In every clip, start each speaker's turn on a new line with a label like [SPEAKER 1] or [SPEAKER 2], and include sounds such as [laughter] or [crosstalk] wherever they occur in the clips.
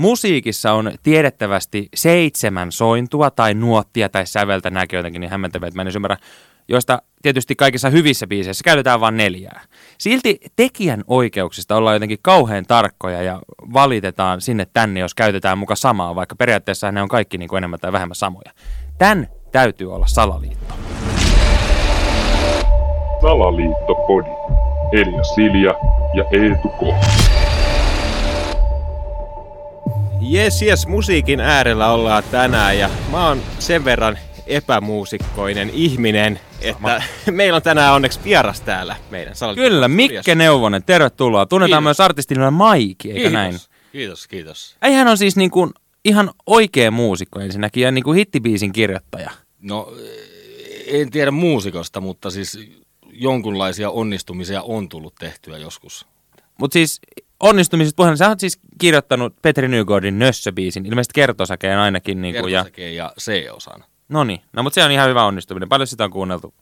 [SPEAKER 1] musiikissa on tiedettävästi seitsemän sointua tai nuottia tai säveltä näkee jotenkin niin hämmentävää, että mä en ymmärrä, joista tietysti kaikissa hyvissä biiseissä käytetään vain neljää. Silti tekijän oikeuksista ollaan jotenkin kauhean tarkkoja ja valitetaan sinne tänne, jos käytetään muka samaa, vaikka periaatteessa ne on kaikki niin kuin enemmän tai vähemmän samoja. Tän täytyy olla salaliitto.
[SPEAKER 2] Salaliittopodi. Elia Silja ja Eetu K.
[SPEAKER 3] Jes, jes, musiikin äärellä ollaan tänään ja mä oon sen verran epämuusikkoinen ihminen, että [laughs] meillä on tänään onneksi vieras täällä meidän salaliitto.
[SPEAKER 1] Kyllä, Mikke Neuvonen, tervetuloa. Tunnetaan
[SPEAKER 3] Kiitos.
[SPEAKER 1] myös artistin Maiki, eikä
[SPEAKER 3] Kiitos.
[SPEAKER 1] näin?
[SPEAKER 3] Kiitos, kiitos.
[SPEAKER 1] Ei hän on siis niin kuin ihan oikea muusikko ensinnäkin ja niin kuin hittibiisin kirjoittaja.
[SPEAKER 4] No en tiedä muusikosta, mutta siis jonkunlaisia onnistumisia on tullut tehtyä joskus.
[SPEAKER 1] Mutta siis onnistumisesta puheen, sä oot siis kirjoittanut Petri Nygårdin Nössö-biisin, ilmeisesti kertosakeen ainakin. Niin kuin, ja,
[SPEAKER 4] ja C-osan.
[SPEAKER 1] no niin, no mutta se on ihan hyvä onnistuminen. Paljon sitä on kuunneltu?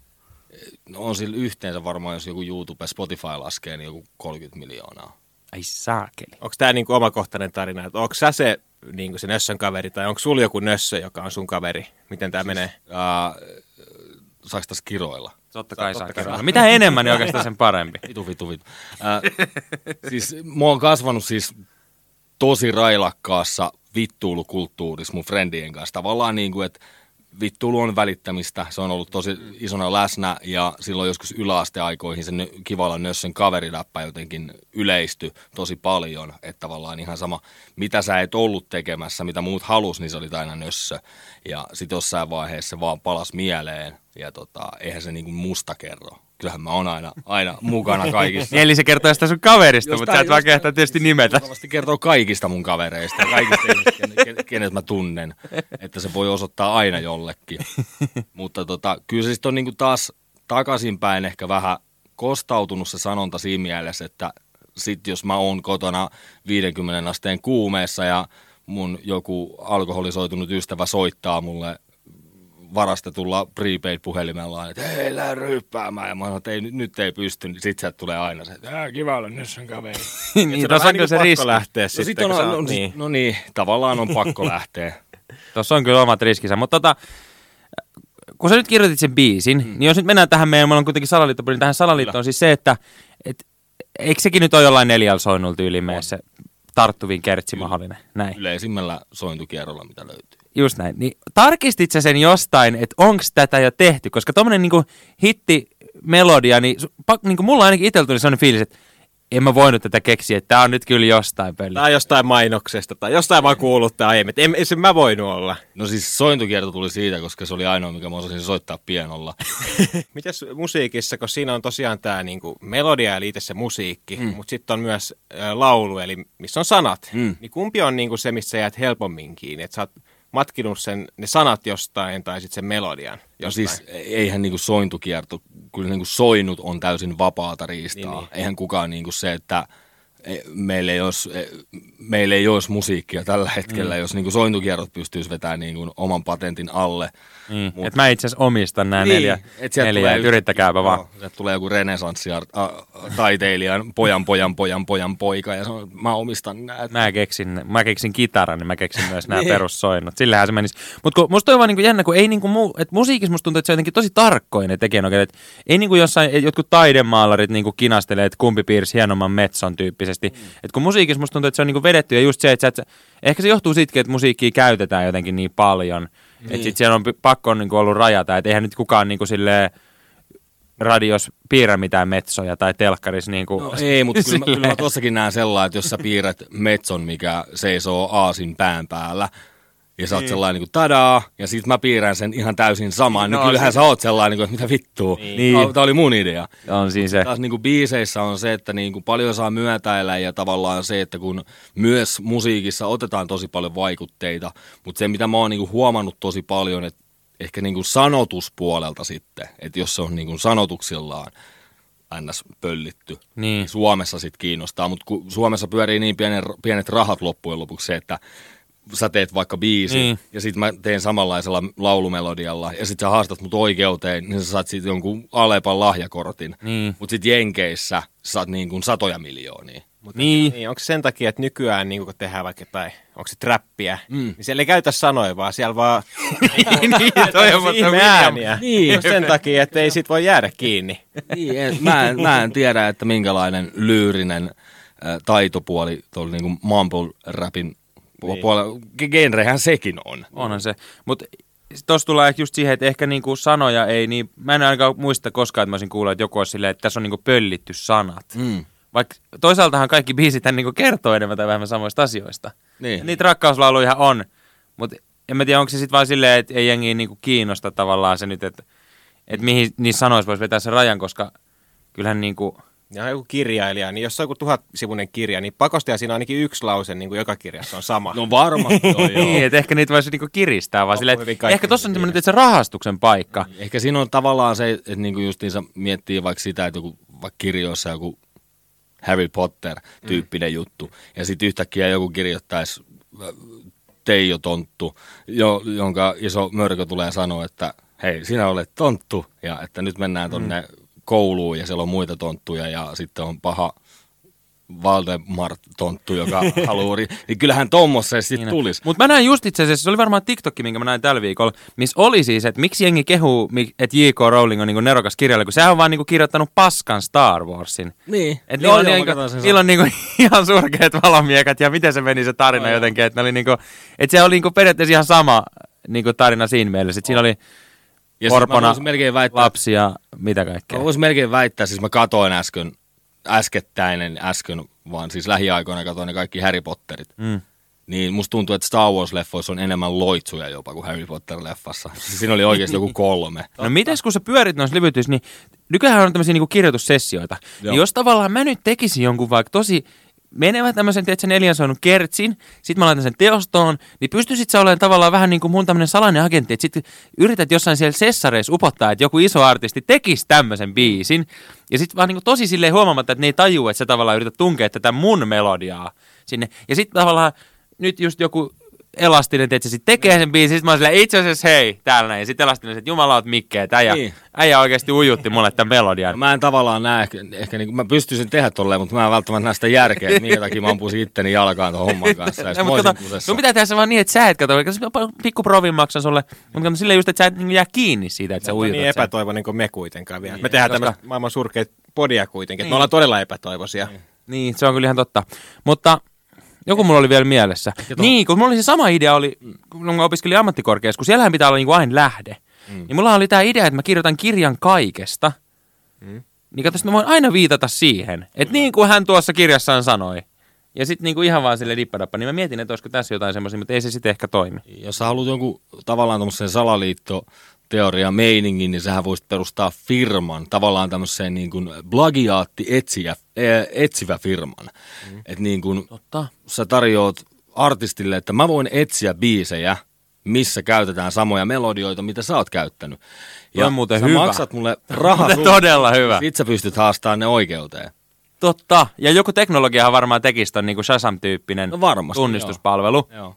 [SPEAKER 4] No on sillä yhteensä varmaan, jos joku YouTube, Spotify laskee, niin joku 30 miljoonaa.
[SPEAKER 1] Ai saakeli.
[SPEAKER 3] Onko tämä niinku omakohtainen tarina, että onko sä se, niinku se Nössön kaveri tai onko sulla joku Nössö, joka on sun kaveri? Miten tämä menee?
[SPEAKER 4] Ää, saaks tässä kiroilla?
[SPEAKER 1] Totta kai saa
[SPEAKER 3] saa.
[SPEAKER 1] Mitä enemmän, niin oikeastaan sen parempi.
[SPEAKER 4] Vitu, vitu, vitu. Ää, siis mä oon kasvanut siis tosi railakkaassa vittuulukulttuurissa mun friendien kanssa. Tavallaan niin kuin, että vittuulu on välittämistä, se on ollut tosi isona läsnä ja silloin joskus yläasteaikoihin se nö- kivalla Nössön kaveriläppä jotenkin yleistyi tosi paljon, että tavallaan ihan sama, mitä sä et ollut tekemässä, mitä muut halus, niin se oli aina Nössö. Ja sitten jossain vaiheessa se vaan palas mieleen ja tota, eihän se niinku musta kerro. Kyllähän mä oon aina, aina mukana kaikissa.
[SPEAKER 1] Niin, [laughs] eli se kertoo sitä sun kaverista, mutta sä et vaan kehtaa tietysti nimetä.
[SPEAKER 4] Luultavasti kertoo kaikista mun kavereista ja kaikista ihmisistä, ken- kenet mä tunnen. Että se voi osoittaa aina jollekin. Mutta tota, kyllä se sitten on niinku taas takaisinpäin ehkä vähän kostautunut se sanonta siinä mielessä, että sit jos mä oon kotona 50 asteen kuumeessa ja mun joku alkoholisoitunut ystävä soittaa mulle varastetulla prepaid-puhelimella, että hei, lähde ryppäämään. Ja mä sanon, että ei, nyt, ei pysty, niin sit sieltä tulee aina se, että "Ää, kiva olla nyt sun kaveri. [laughs]
[SPEAKER 1] niin, tuossa on
[SPEAKER 3] vähän
[SPEAKER 1] kyllä se riski.
[SPEAKER 3] lähteä
[SPEAKER 4] No,
[SPEAKER 3] sitten,
[SPEAKER 4] sit
[SPEAKER 3] kun
[SPEAKER 4] on,
[SPEAKER 3] sä
[SPEAKER 4] no,
[SPEAKER 3] niin.
[SPEAKER 4] no niin, tavallaan on pakko [laughs] lähteä.
[SPEAKER 1] Tuossa on kyllä omat riskinsä, mutta tota, kun sä nyt kirjoitit sen biisin, mm. niin jos nyt mennään tähän meidän, meillä on kuitenkin salaliitto, niin tähän salaliittoon siis se, että et, eikö sekin nyt ole jollain neljällä soinnulla tyyliin se tarttuvin kertsi mahdollinen? Näin.
[SPEAKER 4] Yleisimmällä sointukierrolla, mitä löytyy.
[SPEAKER 1] Just näin. Niin, tarkistit sä sen jostain, että onko tätä jo tehty? Koska tommonen niinku hitti-melodia, niin, su- pak, niinku mulla ainakin itsellä tuli sellainen fiilis, että en mä voinut tätä keksiä, että tää on nyt kyllä jostain peli.
[SPEAKER 3] Tai jostain mainoksesta tai jostain vaan kuullut tai aiemmin. että En, ei se mä voinut olla.
[SPEAKER 4] No siis sointukierto tuli siitä, koska se oli ainoa, mikä mä osasin soittaa pianolla. [laughs]
[SPEAKER 3] Mitäs musiikissa, kun siinä on tosiaan tämä niinku melodia eli itse se musiikki, mm. mutta sitten on myös ä, laulu, eli missä on sanat.
[SPEAKER 4] Mm.
[SPEAKER 3] Niin kumpi on niinku se, missä sä jäät helpommin kiinni? Että sä oot matkinut sen, ne sanat jostain tai sitten sen melodian
[SPEAKER 4] No
[SPEAKER 3] jostain.
[SPEAKER 4] siis eihän niinku sointukierto, kyllä niinku soinut on täysin vapaata riistaa.
[SPEAKER 3] Niin,
[SPEAKER 4] Niin. Eihän kukaan niinku se, että meillä ei olisi, meillä ei olisi musiikkia tällä hetkellä, mm. jos niinku sointukierrot pystyisi vetämään niinku oman patentin alle.
[SPEAKER 1] Niin,
[SPEAKER 4] Mut-
[SPEAKER 1] että mä itse asiassa omistan nämä neljä,
[SPEAKER 4] et
[SPEAKER 1] neljä
[SPEAKER 4] tulee
[SPEAKER 1] yrittäkääpä vaan.
[SPEAKER 4] Joo, tulee joku renesanssitaiteilijan pojan, pojan, pojan, pojan poika ja sanoo, mä omistan näitä.
[SPEAKER 1] Mä keksin, mä keksin kitaran, niin mä keksin myös nämä [laughs]
[SPEAKER 4] Niin.
[SPEAKER 1] perussoinnut. Sillähän se menisi. Mutta musta on vaan niinku jännä, kun ei niinku muu, että musiikissa musta tuntuu, että se on jotenkin tosi tarkkoinen ne tekijänoikeudet. Et Ei niinku jossain, et jotkut taidemaalarit niinku kinastelee, että kumpi piirsi hienomman metson tyyppisesti. Mm. Et kun musiikissa musta tuntuu, että se on niinku vedetty ja just se, että et ehkä se johtuu siitäkin, että musiikkia käytetään jotenkin niin paljon. Niin. Että sit siellä on pakko on niinku ollut rajata, että eihän nyt kukaan niinku silleen radios piirrä mitään metsoja tai telkkaris niinku.
[SPEAKER 4] No ei, mutta kyllä, mä- kyllä
[SPEAKER 1] silleen.
[SPEAKER 4] mä tossakin näen sellainen, että jos sä piirrät metson, mikä seisoo aasin pään päällä, ja sä oot
[SPEAKER 1] Niin.
[SPEAKER 4] sellainen niin kuin tadaa, ja sit mä piirrän sen ihan täysin samaan,
[SPEAKER 1] No,
[SPEAKER 4] niin kyllähän
[SPEAKER 1] se-
[SPEAKER 4] sä oot sellainen, niin kuin, että mitä vittua,
[SPEAKER 1] Niin.
[SPEAKER 4] niin. tää oli mun idea.
[SPEAKER 1] On siinä se.
[SPEAKER 4] Taas niin kuin biiseissä on se, että niin kuin paljon saa myötäillä ja tavallaan se, että kun myös musiikissa otetaan tosi paljon vaikutteita, mutta se mitä mä oon niin kuin huomannut tosi paljon, että ehkä niin kuin sanotuspuolelta sitten, että jos se on niin kuin sanotuksillaan ns. pöllitty,
[SPEAKER 1] Niin.
[SPEAKER 4] Suomessa sitten kiinnostaa, mutta kun Suomessa pyörii niin pienet, pienet rahat loppujen lopuksi se, että sä teet vaikka biisi
[SPEAKER 1] Niin.
[SPEAKER 4] niin. ja sitten mä teen samanlaisella laulumelodialla ja sitten sä haastat mut oikeuteen, niin sä saat siitä jonkun Alepan lahjakortin.
[SPEAKER 1] Niin.
[SPEAKER 4] Mutta sitten Jenkeissä sä saat niin kuin satoja miljoonia.
[SPEAKER 1] Niin.
[SPEAKER 3] Niin, onko se sen takia, että nykyään niin kun tehdään vaikka jotain, onko se trappia,
[SPEAKER 4] Mm.
[SPEAKER 3] niin siellä ei käytä sanoja, vaan siellä vaan [laughs]
[SPEAKER 1] niin, toi on
[SPEAKER 3] ihme ääniä.
[SPEAKER 4] Niin.
[SPEAKER 3] Sen takia, että ei sit voi jäädä kiinni.
[SPEAKER 4] Niin, mä, en, mä en tiedä, että minkälainen lyyrinen äh, taitopuoli tuolla niinku mumble-rapin
[SPEAKER 3] Niin.
[SPEAKER 4] puolella, genrehän sekin on.
[SPEAKER 1] Onhan se. Mutta tuossa tulee just siihen, että ehkä niinku sanoja ei niin... Mä en ainakaan muista koskaan, että mä olisin kuullut, että joku olisi silleen, että tässä on niinku pöllitty sanat.
[SPEAKER 4] Mm.
[SPEAKER 1] Vaikka toisaaltahan kaikki biisit niinku kertoo enemmän tai vähemmän samoista asioista.
[SPEAKER 4] Niin.
[SPEAKER 1] Niitä rakkauslauluja on, mutta en mä tiedä, onko se sitten vaan silleen, että ei jengi niinku kiinnosta tavallaan se nyt, että, että mihin niissä sanoissa voisi vetää sen rajan, koska kyllähän niinku...
[SPEAKER 3] Ja joku kirjailija, niin jos on joku tuhatsivuinen kirja, niin pakostaja siinä on ainakin yksi lause, niin kuin joka kirjassa on sama.
[SPEAKER 4] No varmasti on, [laughs] joo.
[SPEAKER 1] Niin, että ehkä niitä voisi niinku kiristää, vaan silleen,
[SPEAKER 3] hyvin
[SPEAKER 1] että ehkä tuossa on semmoinen että se rahastuksen paikka.
[SPEAKER 4] Ehkä siinä on tavallaan se, että niinku justiinsa miettii vaikka sitä, että joku, vaikka kirjoissa joku Harry Potter-tyyppinen mm. juttu, ja sitten yhtäkkiä joku kirjoittaisi äh, Teijo Tonttu, jo, jonka iso mörkö tulee sanoa, että hei, sinä olet tonttu, ja että nyt mennään tonne mm. Kouluun, ja siellä on muita tonttuja, ja sitten on paha Valdemart-tonttu, joka [laughs] haluaa, ri- niin kyllähän tuommoiseen sitten tulisi.
[SPEAKER 1] Mutta mä näin just itse asiassa, se oli varmaan TikTokki, minkä mä näin tällä viikolla, missä oli siis, että miksi jengi kehuu, että J.K. Rowling on niinku nerokas kirjailija, kun sehän on vaan niinku kirjoittanut paskan Star Warsin.
[SPEAKER 4] Niin.
[SPEAKER 1] Et
[SPEAKER 4] Joo,
[SPEAKER 1] niillä,
[SPEAKER 4] joo,
[SPEAKER 1] on
[SPEAKER 4] mä
[SPEAKER 1] niinku, niillä on niinku [laughs] ihan surkeat valomiekat ja miten se meni se tarina
[SPEAKER 4] Joo, joo.
[SPEAKER 1] jotenkin, että ne oli niinku, että se oli niinku periaatteessa ihan sama niinku tarina siinä mielessä, että siinä oli
[SPEAKER 4] Ja
[SPEAKER 1] orpona
[SPEAKER 4] voisin melkein väittää,
[SPEAKER 1] lapsi ja mitä kaikkea.
[SPEAKER 4] Mä voisin melkein väittää, siis mä katoin äsken, äskettäinen äsken, vaan siis lähiaikoina katoin ne kaikki Harry Potterit.
[SPEAKER 1] Mm.
[SPEAKER 4] Niin musta tuntuu, että Star Wars-leffoissa on enemmän loitsuja jopa kuin Harry Potter-leffassa. Siis [laughs] Siinä oli oikeasti joku kolme.
[SPEAKER 1] No mites kun sä pyörit noissa levytyissä, niin nykyään on tämmöisiä niinku kirjoitussessioita.
[SPEAKER 4] Joo.
[SPEAKER 1] Niin jos tavallaan mä nyt tekisin jonkun vaikka tosi menevä tämmöisen, teet sen neljän soinut kertsin, sit mä laitan sen teostoon, niin pystyisit sä olemaan tavallaan vähän niin kuin mun tämmöinen salainen agentti, että sit yrität jossain siellä sessareissa upottaa, että joku iso artisti tekisi tämmöisen biisin, ja sit vaan niin kuin tosi silleen huomaamatta, että ne ei tajua, että sä tavallaan yrität tunkea tätä mun melodiaa sinne, ja sit tavallaan nyt just joku Elastinen, että se sitten tekee sen biisin, sit mä oon silleen, itse asiassa hei, täällä näin. Ja sitten Elastinen, että jumala oot Mikke, että äijä,
[SPEAKER 4] Niin.
[SPEAKER 1] äijä oikeasti ujutti mulle tämän melodian.
[SPEAKER 4] Mä en tavallaan näe, ehkä, ehkä niin, mä pystyisin tehdä tolleen, mutta mä en välttämättä näe sitä järkeä, että minkä takia mä ampuisin itteni jalkaan tuon homman kanssa. Ja sit [laughs] olisin
[SPEAKER 1] kato, sun pitää tehdä se vaan niin, että sä et kato, koska se pikku provin maksan sulle, mutta kato silleen just, että sä et niin jää kiinni siitä, että sä ujutat
[SPEAKER 3] niin epätoivoinen kuin me kuitenkaan vielä.
[SPEAKER 1] Niin,
[SPEAKER 3] me tehdään
[SPEAKER 1] koska-
[SPEAKER 3] tämmöistä maailman surkeita podia kuitenkin.
[SPEAKER 1] Niin.
[SPEAKER 3] Niin. Me ollaan todella epätoivoisia.
[SPEAKER 1] Niin, se on kyllä ihan totta. Mutta joku mulla oli vielä mielessä. Niin, kun mulla oli se sama idea, oli, kun mä opiskelin ammattikorkeassa, kun siellähän pitää olla niin kuin aina lähde. Mm. Niin mulla oli tämä idea, että mä kirjoitan kirjan kaikesta. Mm. Niin sit mä voin aina viitata siihen, että niin kuin hän tuossa kirjassaan sanoi. Ja sitten niinku ihan vaan sille dippadappa, niin mä mietin, että olisiko tässä jotain semmoisia, mutta ei se sitten ehkä toimi.
[SPEAKER 4] Jos sä haluat jonkun tavallaan tämmöisen salaliitto teoria meiningin, niin sähän voisit perustaa firman, tavallaan tämmöiseen niin kuin plagiaatti etsiä, etsivä firman. Mm. Että niin kuin
[SPEAKER 1] Totta.
[SPEAKER 4] sä tarjoat artistille, että mä voin etsiä biisejä, missä käytetään samoja melodioita, mitä sä oot käyttänyt.
[SPEAKER 1] Toi on muuten
[SPEAKER 4] sä
[SPEAKER 1] hyvä.
[SPEAKER 4] maksat mulle rahaa.
[SPEAKER 1] Todella hyvä.
[SPEAKER 4] Sit sä pystyt haastamaan ne oikeuteen.
[SPEAKER 1] Totta. Ja joku teknologiahan varmaan tekisi ton niinku Shazam-tyyppinen
[SPEAKER 4] No varmasti,
[SPEAKER 1] tunnistuspalvelu.
[SPEAKER 4] Joo.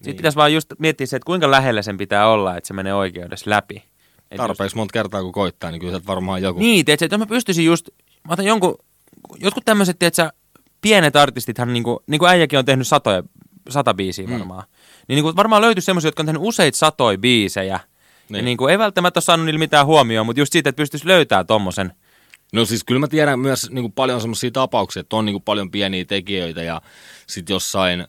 [SPEAKER 1] Sitten pitäisi vaan just miettiä se, että kuinka lähellä sen pitää olla, että se menee oikeudessa läpi. Et
[SPEAKER 4] Tarpeeksi monta kertaa kun koittaa, niin kyllä sieltä varmaan joku.
[SPEAKER 1] Just, niin, tiedätkö, että mä pystyisin just, mä otan jonkun, jotkut tämmöiset, tiedätkö, pienet artistithan, niin kuin, niin kuin äijäkin on tehnyt satoja, sata biisiä
[SPEAKER 4] Mm.
[SPEAKER 1] varmaan. Niin, niin kuin varmaan löytyisi semmoisia, jotka on tehnyt useita satoja biisejä. Niin. Ja
[SPEAKER 4] Niin.
[SPEAKER 1] niin kuin, ei välttämättä ole saanut niillä mitään huomioon, mutta just siitä, että pystyisi löytämään tommosen.
[SPEAKER 4] No siis kyllä mä tiedän myös niin kuin paljon semmoisia tapauksia, että on niin kuin paljon pieniä tekijöitä ja sitten jossain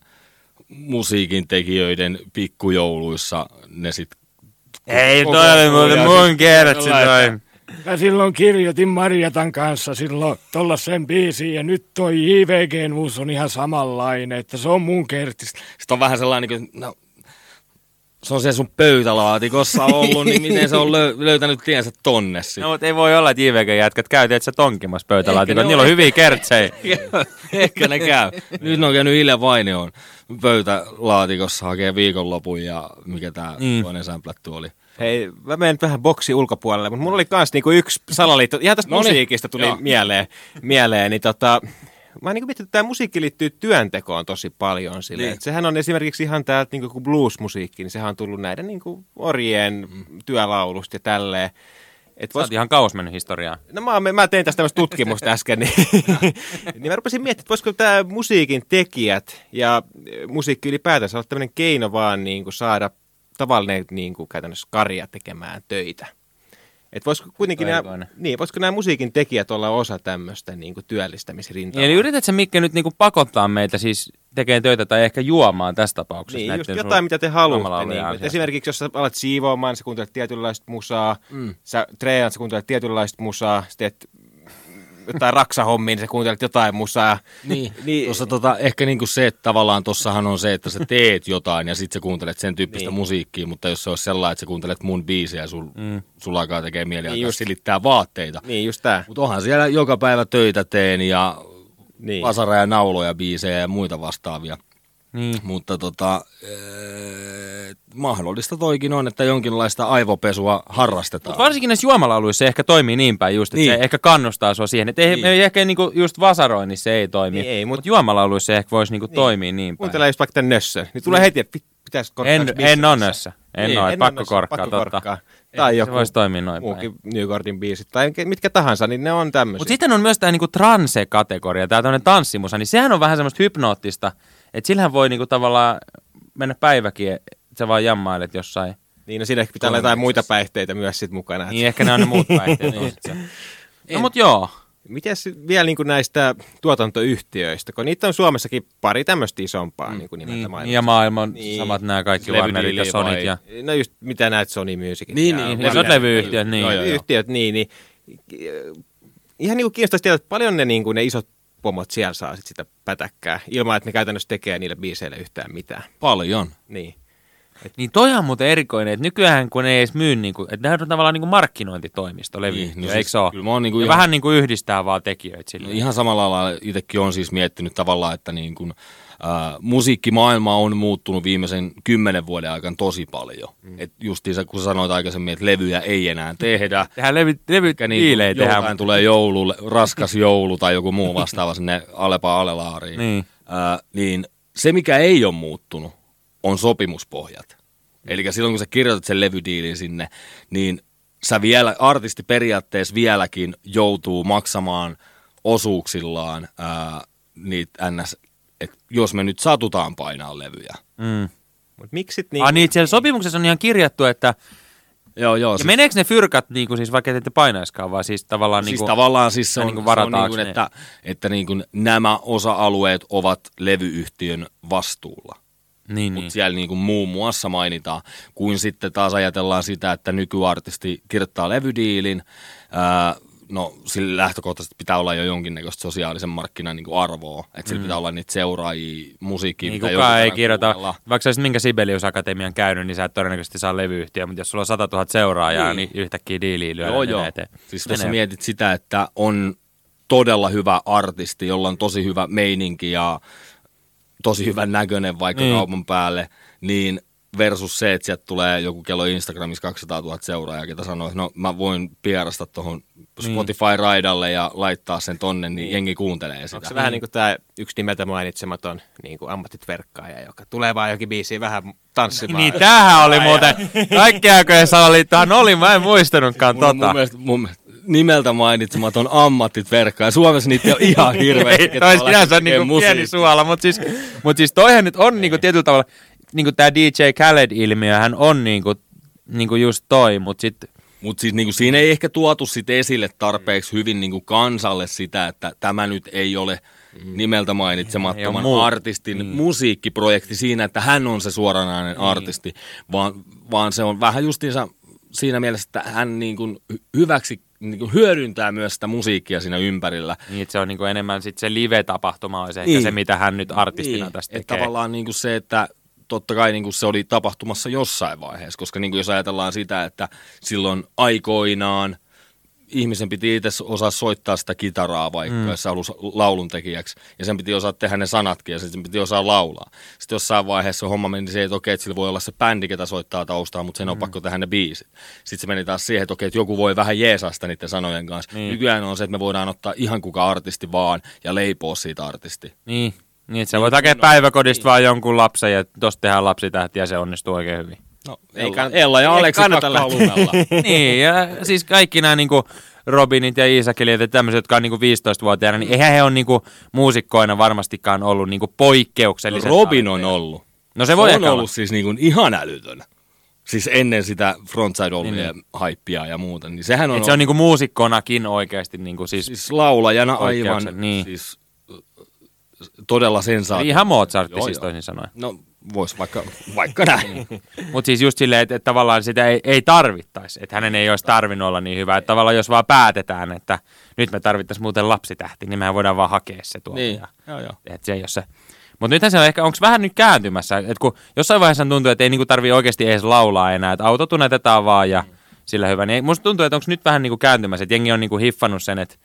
[SPEAKER 4] musiikin tekijöiden pikkujouluissa ne sitten...
[SPEAKER 1] Ei,
[SPEAKER 4] toi oli muuten mun
[SPEAKER 1] kertsi toi.
[SPEAKER 5] Mä silloin kirjoitin Marjatan kanssa silloin tollasen biisiin ja nyt toi JVGn uus on ihan samanlainen, että se on mun kertis.
[SPEAKER 4] Sitten on vähän sellainen, niin kuin, no, se on siellä sun pöytälaatikossa ollut, niin miten se on lö- löytänyt tiensä tonne sit?
[SPEAKER 1] No, mutta ei voi olla, että JVG-jätkät käy, että sä tonkimassa pöytälaatikot.
[SPEAKER 4] Ne
[SPEAKER 1] Niillä on hyviä kertsejä. [laughs]
[SPEAKER 4] Ehkä ne käy. Nyt ne on käynyt Ilja Vainioon pöytälaatikossa hakee viikonlopun ja mikä tää
[SPEAKER 1] Mm.
[SPEAKER 4] toinen sämplätty oli.
[SPEAKER 3] Hei, mä menen nyt vähän boksi ulkopuolelle, mutta mulla oli kans niinku yksi salaliitto. Ihan tästä
[SPEAKER 4] Noniin.
[SPEAKER 3] musiikista tuli
[SPEAKER 4] Joo.
[SPEAKER 3] mieleen, mieleen, niin tota, mä oon niinku miettinyt, että tämä musiikki liittyy työntekoon tosi paljon sille.
[SPEAKER 4] Niin.
[SPEAKER 3] Niin. Sehän on esimerkiksi ihan tää niinku kuin blues-musiikki, niin sehän on tullut näiden niinku orjien
[SPEAKER 4] Mm.
[SPEAKER 3] työlaulusta ja tälleen. Et
[SPEAKER 1] Sä oot
[SPEAKER 3] vois,
[SPEAKER 1] ihan kauas mennyt historiaa.
[SPEAKER 3] no mä, mä tein tästä tämmöistä tutkimusta [laughs] äsken, niin, [laughs] niin mä rupesin miettimään, että voisiko tämä musiikin tekijät ja eh, musiikki ylipäätänsä olla tämmöinen keino vaan niin kuin saada tavallinen niin kuin käytännössä karja tekemään töitä. Että voisiko kuitenkin nämä, niin, voisiko nämä musiikin tekijät olla osa tämmöistä niin kuin työllistämisrintamaa?
[SPEAKER 1] Eli yrität sä Mikke nyt niinku pakottaa meitä siis tekemään töitä tai ehkä juomaan tässä tapauksessa?
[SPEAKER 3] Niin, just jotain, mitä te haluatte. Niin,
[SPEAKER 1] asiasta?
[SPEAKER 3] esimerkiksi jos sä alat siivoamaan, sä kuuntelet tietynlaista musaa, mm. sä treenat, sä kuuntelet tietynlaista musaa, sä teet jotain raksahommiin, niin sä kuuntelet jotain musaa.
[SPEAKER 4] Niin, [laughs]
[SPEAKER 3] Niin.
[SPEAKER 4] Tuossa tota, ehkä niinku se, että tavallaan tossahan on se, että sä teet jotain ja sit sä kuuntelet sen tyyppistä
[SPEAKER 3] Niin.
[SPEAKER 4] musiikkia, mutta jos se olisi sellainen, että sä kuuntelet mun biisejä ja sul, mm. sulla alkaa tekee mieli
[SPEAKER 3] Niin just.
[SPEAKER 4] silittää vaatteita.
[SPEAKER 3] Niin, just tää.
[SPEAKER 4] Mutta onhan siellä joka päivä töitä teen ja
[SPEAKER 3] niin.
[SPEAKER 4] vasara ja nauloja biisejä ja muita vastaavia.
[SPEAKER 1] Niin.
[SPEAKER 4] Mutta tota, ee, mahdollista toikin on, että jonkinlaista aivopesua harrastetaan.
[SPEAKER 1] Mut varsinkin näissä juomalauluissa se ehkä toimii niin päin just, että
[SPEAKER 4] Niin.
[SPEAKER 1] se ehkä kannustaa sua siihen. Että ei,
[SPEAKER 4] Niin.
[SPEAKER 1] ei ehkä niinku just vasaroinnissa se ei toimi.
[SPEAKER 3] Niin ei, mut-
[SPEAKER 1] Mutta juomalauluissa se ehkä voisi niinku toimia niin päin.
[SPEAKER 3] Kuuntele just vaikka tämän nössön, niin tulee heti, että pit- pitäisi korkkaa.
[SPEAKER 1] En, en ole nössä. En
[SPEAKER 3] Niin,
[SPEAKER 1] ole,
[SPEAKER 3] en
[SPEAKER 1] pakko korkkaa,
[SPEAKER 3] pakko
[SPEAKER 1] totta.
[SPEAKER 3] korkkaa. Tai
[SPEAKER 1] se
[SPEAKER 3] joku
[SPEAKER 1] voisi toimia noin
[SPEAKER 3] muukin
[SPEAKER 1] päin.
[SPEAKER 3] Newgartin biisit, tai mitkä tahansa, niin ne on tämmöisiä.
[SPEAKER 1] Mutta sitten on myös tämä niinku transe-kategoria, tämä tämmöinen tanssimusa, niin sehän on vähän semmoista hypnoottista, että sillähän voi niinku tavallaan mennä päiväkin, että sä vaan jammailet jossain.
[SPEAKER 3] Niin, no siinä ehkä pitää olla jotain muita päihteitä myös sit mukana.
[SPEAKER 1] Niin ehkä ne on ne muut [laughs] päihteet. on sit se. no mut joo.
[SPEAKER 3] Mites vielä niin näistä tuotantoyhtiöistä, kun niitä on Suomessakin pari tämmöistä isompaa mm, niin kuin nimeltä
[SPEAKER 1] Niin, ja maailman
[SPEAKER 3] Niin.
[SPEAKER 1] samat nämä kaikki Warnerit ja Sonit ja...
[SPEAKER 3] No just mitä näet Sony Musicit.
[SPEAKER 4] Niin,
[SPEAKER 3] ja
[SPEAKER 4] niin,
[SPEAKER 1] Ne on levyyhtiöt, niin.
[SPEAKER 4] Joo, joo, joo.
[SPEAKER 3] Yhtiöt, niin, niin ihan niin kuin kiinnostaisi tietää, että paljon ne, niin kuin ne isot pomot siellä saa sit sitä pätäkkää, ilman että ne käytännössä tekee niille biiseille yhtään mitään.
[SPEAKER 4] Paljon.
[SPEAKER 3] Niin.
[SPEAKER 1] Niin toi on muuten erikoinen, että nykyään kun ne ei edes myy, niinku, että nehän on tavallaan niinku markkinointitoimisto levyyhtiö,
[SPEAKER 4] Niin, no
[SPEAKER 1] eikö
[SPEAKER 4] siis
[SPEAKER 1] se ole?
[SPEAKER 4] kyllä mä oon niinku
[SPEAKER 1] ja
[SPEAKER 4] ihan-
[SPEAKER 1] vähän niinku yhdistää vaan tekijöitä sille.
[SPEAKER 4] Ihan samalla lailla itsekin on siis miettinyt tavallaan, että niin kuin, ää, musiikkimaailma on muuttunut viimeisen kymmenen vuoden aikana tosi paljon. Mm. Et justiinsa, kun sanoit aikaisemmin, että levyjä ei enää tehdä.
[SPEAKER 1] Tehdään levy, levy niin, tehdään.
[SPEAKER 4] tulee joululle, raskas joulu tai joku muu vastaava sinne Alepa Alelaariin.
[SPEAKER 1] Niin.
[SPEAKER 4] Ää, niin se, mikä ei ole muuttunut, on sopimuspohjat. Eli silloin, kun sä kirjoitat sen levydiilin sinne, niin sä vielä, artisti periaatteessa vieläkin joutuu maksamaan osuuksillaan ää, niitä ns, että jos me nyt satutaan painaa levyjä.
[SPEAKER 1] Mm.
[SPEAKER 3] Mutta miksi
[SPEAKER 1] Niin. Ah, niin, siellä sopimuksessa on ihan kirjattu, että...
[SPEAKER 4] Joo, joo.
[SPEAKER 1] Ja
[SPEAKER 4] siis-
[SPEAKER 1] meneekö ne fyrkat, niin kuin siis, vaikka te ette painaiskaan, vaan siis tavallaan...
[SPEAKER 4] Siis
[SPEAKER 1] niin kuin,
[SPEAKER 4] tavallaan siis se on,
[SPEAKER 1] niinku
[SPEAKER 4] niin kuin se on niin kuin,
[SPEAKER 1] ne?
[SPEAKER 4] että, että niin kuin nämä osa-alueet ovat levyyhtiön vastuulla.
[SPEAKER 1] niin,
[SPEAKER 4] Mutta
[SPEAKER 1] niin.
[SPEAKER 4] siellä niin kuin muun muassa mainitaan, kuin sitten taas ajatellaan sitä, että nykyartisti kirjoittaa levydiilin, ää, no sillä lähtökohtaisesti pitää olla jo jonkinnäköistä sosiaalisen markkinan niin kuin arvoa, että sillä pitää olla niitä seuraajia, musiikkia,
[SPEAKER 1] Niin kukaan ei kirjoita,
[SPEAKER 4] kuunnella.
[SPEAKER 1] vaikka sä olisit minkä Sibelius Akatemian käynyt, niin sä et todennäköisesti saa levyyhtiö, mutta jos sulla on 100 000 seuraajaa, niin,
[SPEAKER 4] Niin.
[SPEAKER 1] yhtäkkiä diiliä lyödään
[SPEAKER 4] Joo, joo.
[SPEAKER 1] eteen.
[SPEAKER 4] Siis
[SPEAKER 1] Menee.
[SPEAKER 4] mietit sitä, että on todella hyvä artisti, jolla on tosi hyvä meininki ja tosi hyvän näköinen vaikka
[SPEAKER 1] niin.
[SPEAKER 4] kaupan päälle, niin versus se, että sieltä tulee joku kello Instagramissa 200 000 seuraajaa, ketä sanoo, että no mä voin pierasta tuohon Spotify-raidalle ja laittaa sen tonne, niin, jengi kuuntelee sitä.
[SPEAKER 3] Onko se vähän niin kuin tämä yksi nimeltä mainitsematon niin kuin ammatit verkkaaja, joka tulee vaan jokin biisiin vähän tanssimaan.
[SPEAKER 1] Niin tämähän oli muuten, kaikkiakojen salaliittohan oli, mä en muistanutkaan
[SPEAKER 4] Mun, mun,
[SPEAKER 1] tota.
[SPEAKER 4] mielestä, mun mielestä nimeltä mainitsematon ammattit verkkaa. Ja Suomessa niitä on ihan hirveästi.
[SPEAKER 1] Toi sinänsä
[SPEAKER 4] tekemään
[SPEAKER 1] niinku pieni suola, mutta siis, mut siis toihan nyt on niinku tietyllä tavalla, niinku tää DJ Khaled-ilmiö, hän on niinku, niinku just toi, mut sit,
[SPEAKER 4] Mutta siis niinku siinä ei ehkä tuotu sit esille tarpeeksi hyvin niinku kansalle sitä, että tämä nyt ei ole nimeltä
[SPEAKER 1] Ei
[SPEAKER 4] mainitsemattoman
[SPEAKER 1] muu-
[SPEAKER 4] artistin
[SPEAKER 1] niin.
[SPEAKER 4] musiikkiprojekti siinä, että hän on se suoranainen artisti, vaan, vaan se on vähän justiinsa siinä mielessä, että hän niinku hy- hyväksi niinku hyödyntää myös sitä musiikkia siinä ympärillä.
[SPEAKER 1] niin että se on niinku enemmän sit se live-tapahtuma ehkä
[SPEAKER 4] Niin.
[SPEAKER 1] se, mitä hän nyt artistina
[SPEAKER 4] niin,
[SPEAKER 1] tästä tekee.
[SPEAKER 4] tavallaan niin kuin se, että totta kai niin kuin se oli tapahtumassa jossain vaiheessa, koska niin kuin jos ajatellaan sitä, että silloin aikoinaan ihmisen piti itse osaa soittaa sitä kitaraa vaikka, mm. jos halusi lauluntekijäksi, ja sen piti osaa tehdä ne sanatkin, ja sen piti osaa laulaa. Sitten jossain vaiheessa homma meni siihen, että okei, että sillä voi olla se bändi, ketä soittaa taustaa, mutta sen on pakko tehdä ne biisit. Sitten se meni taas siihen, että okei, että joku voi vähän jeesaa sitä niiden sanojen kanssa.
[SPEAKER 1] Niin.
[SPEAKER 4] Nykyään on se, että me voidaan ottaa ihan kuka artisti vaan, ja leipoa siitä artisti.
[SPEAKER 1] Niin, niin että sä voit hakea päiväkodista vaan jonkun lapsen ja tosta tehdään lapsitähti ja se onnistuu oikein hyvin.
[SPEAKER 4] No,
[SPEAKER 3] Ei
[SPEAKER 4] Ella,
[SPEAKER 3] kann-
[SPEAKER 4] Ella ja Aleksi
[SPEAKER 3] kannata
[SPEAKER 4] kakkaa
[SPEAKER 3] lähteä.
[SPEAKER 4] lumella.
[SPEAKER 1] niin, ja siis kaikki nämä niinku Robinit ja Iisakeliet ja tämmöiset, jotka on niinku 15-vuotiaana, niin eihän he ole niinku muusikkoina varmastikaan ollut niinku poikkeuksellisen
[SPEAKER 4] Robin on ollut.
[SPEAKER 1] No se voi
[SPEAKER 4] se on
[SPEAKER 1] ehkä olla.
[SPEAKER 4] ollut siis niin kuin ihan älytön. Siis ennen sitä frontside
[SPEAKER 1] Niin,
[SPEAKER 4] niin, haippia ja muuta. Niin sehän on,
[SPEAKER 1] Et se on niinku muusikkonakin oikeasti niinku siis,
[SPEAKER 4] siis laulajana aivan
[SPEAKER 1] niin.
[SPEAKER 4] siis, todella sensaatio.
[SPEAKER 1] ihan Mozart
[SPEAKER 4] Joo,
[SPEAKER 1] siis
[SPEAKER 4] joo.
[SPEAKER 1] toisin sanoen.
[SPEAKER 4] No vois vaikka, vaikka näin. [laughs]
[SPEAKER 1] Mutta siis just silleen, että, että tavallaan sitä ei, ei tarvittaisi, että hänen ei olisi tarvinnut olla niin hyvä. Että tavallaan jos vaan päätetään, että nyt me tarvittaisiin muuten lapsitähti, niin mehän voidaan vaan hakea se tuolta.
[SPEAKER 4] niin,
[SPEAKER 1] Ja,
[SPEAKER 4] joo joo.
[SPEAKER 1] että se ei ole se. Mutta nythän se on ehkä, onko vähän nyt kääntymässä, että kun jossain vaiheessa tuntuu, että ei niinku tarvi oikeasti edes laulaa enää, että autotunetetaan vaan ja sillä hyvä. Niin musta tuntuu, että onko nyt vähän niinku kääntymässä, että jengi on niinku hiffannut sen, että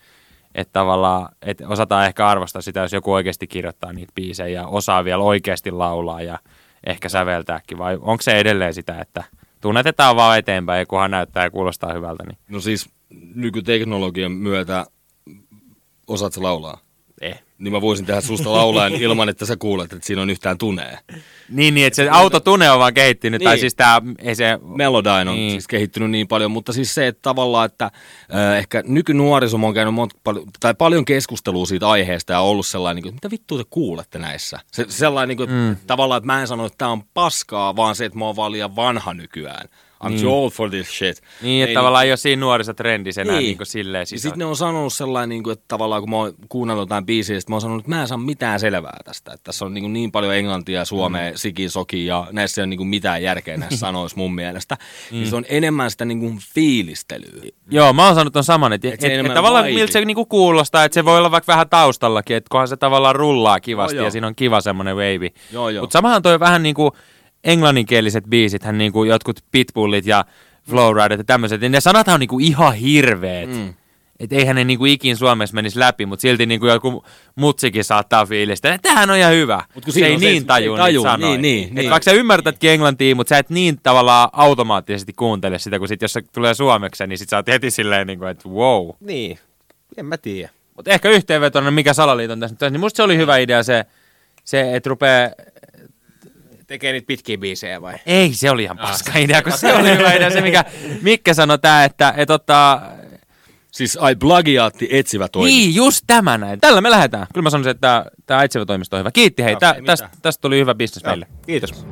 [SPEAKER 1] että tavallaan, että osataan ehkä arvostaa sitä, jos joku oikeasti kirjoittaa niitä biisejä ja osaa vielä oikeasti laulaa ja ehkä säveltääkin, vai onko se edelleen sitä, että tunnetetaan vaan eteenpäin ja kunhan näyttää ja kuulostaa hyvältä, niin
[SPEAKER 4] No siis nykyteknologian myötä osaat laulaa.
[SPEAKER 1] eh.
[SPEAKER 4] Niin mä voisin tehdä susta laulajan ilman, että sä kuulet, että siinä on yhtään tunee.
[SPEAKER 1] Niin, niin, että se autotune on vaan kehittynyt, tai
[SPEAKER 4] Niin.
[SPEAKER 1] siis tää, ei se,
[SPEAKER 4] Melodyne on
[SPEAKER 1] Niin.
[SPEAKER 4] niin. siis kehittynyt niin paljon, mutta siis se, että tavallaan, että äh, ehkä nykynuoriso on käynyt monta, paljon, tai paljon keskustelua siitä aiheesta ja ollut sellainen, niin kuin, mitä vittua te kuulette näissä? Se, sellainen, niin kuin, että
[SPEAKER 1] Mm.
[SPEAKER 4] tavallaan, että mä en sano, että tämä on paskaa, vaan se, että mä oon vaan liian vanha nykyään. I'm
[SPEAKER 1] Niin.
[SPEAKER 4] too old for this shit.
[SPEAKER 1] niin, että
[SPEAKER 4] Ei
[SPEAKER 1] tavallaan ei ole siinä nuorisotrendissä enää niin.
[SPEAKER 4] Niin.
[SPEAKER 1] niin kuin silleen
[SPEAKER 4] Ja
[SPEAKER 1] sisään.
[SPEAKER 4] sitten ne on sanonut sellainen, niin kuin, että tavallaan kun mä oon kuunnellut jotain biisiä, sit mä oon sanonut, että mä en saa mitään selvää tästä. Että tässä on niin, kuin niin paljon englantia suomea, mm. sikin, soki ja näissä ei ole niin kuin mitään järkeä näissä [laughs] sanoissa mun mielestä. Mm. Niin se on enemmän sitä niin kuin fiilistelyä.
[SPEAKER 1] Joo, mä oon sanonut ton saman, että et,
[SPEAKER 4] Et se
[SPEAKER 1] et, et,
[SPEAKER 4] enemmän
[SPEAKER 1] tavallaan miltä se niinku kuulostaa, että se voi olla vaikka vähän taustallakin, että kunhan se tavallaan rullaa kivasti
[SPEAKER 4] Joo, joo.
[SPEAKER 1] ja siinä on kiva semmoinen wave. Mutta samahan toi vähän niinku englanninkieliset biisit, hän niinku jotkut pitbullit ja flowridert ja tämmöiset, niin ne sanathan on niinku ihan hirveet. Mm. Että eihän ne niinku ikin Suomessa menisi läpi, mutta silti niinku joku mutsikin saattaa fiilistä, että tämähän on ihan hyvä.
[SPEAKER 4] Mut kun
[SPEAKER 1] se ei niin
[SPEAKER 4] että se ei
[SPEAKER 1] taju, sanoja.
[SPEAKER 4] niin, niin,
[SPEAKER 1] Et
[SPEAKER 4] niin.
[SPEAKER 1] Vaikka sä ymmärtätkin englantia, mutta sä et niin tavallaan automaattisesti kuuntele sitä, kun sit jos se tulee suomeksi, niin sit sä oot heti silleen, niinku, että wow.
[SPEAKER 3] Niin, en mä tiedä.
[SPEAKER 1] Mutta ehkä yhteenvetona, mikä salaliiton tässä nyt on, niin musta se oli hyvä idea se, se että rupeaa...
[SPEAKER 3] Tekee niitä pitkiä biisejä vai?
[SPEAKER 1] Ei, se oli ihan paska idea, kun se oli hyvä idea. Se, mikä Mikke sanoi tää, että et ottaa...
[SPEAKER 4] Siis ai plagiaatti etsivä toimi.
[SPEAKER 1] Niin, just tämä näin. Tällä me lähdetään. Kyllä mä sanoisin, että tämä etsivä toimisto on hyvä. Kiitti hei,
[SPEAKER 3] ei
[SPEAKER 1] tästä, tästä tuli hyvä bisnes meille.
[SPEAKER 3] Kiitos.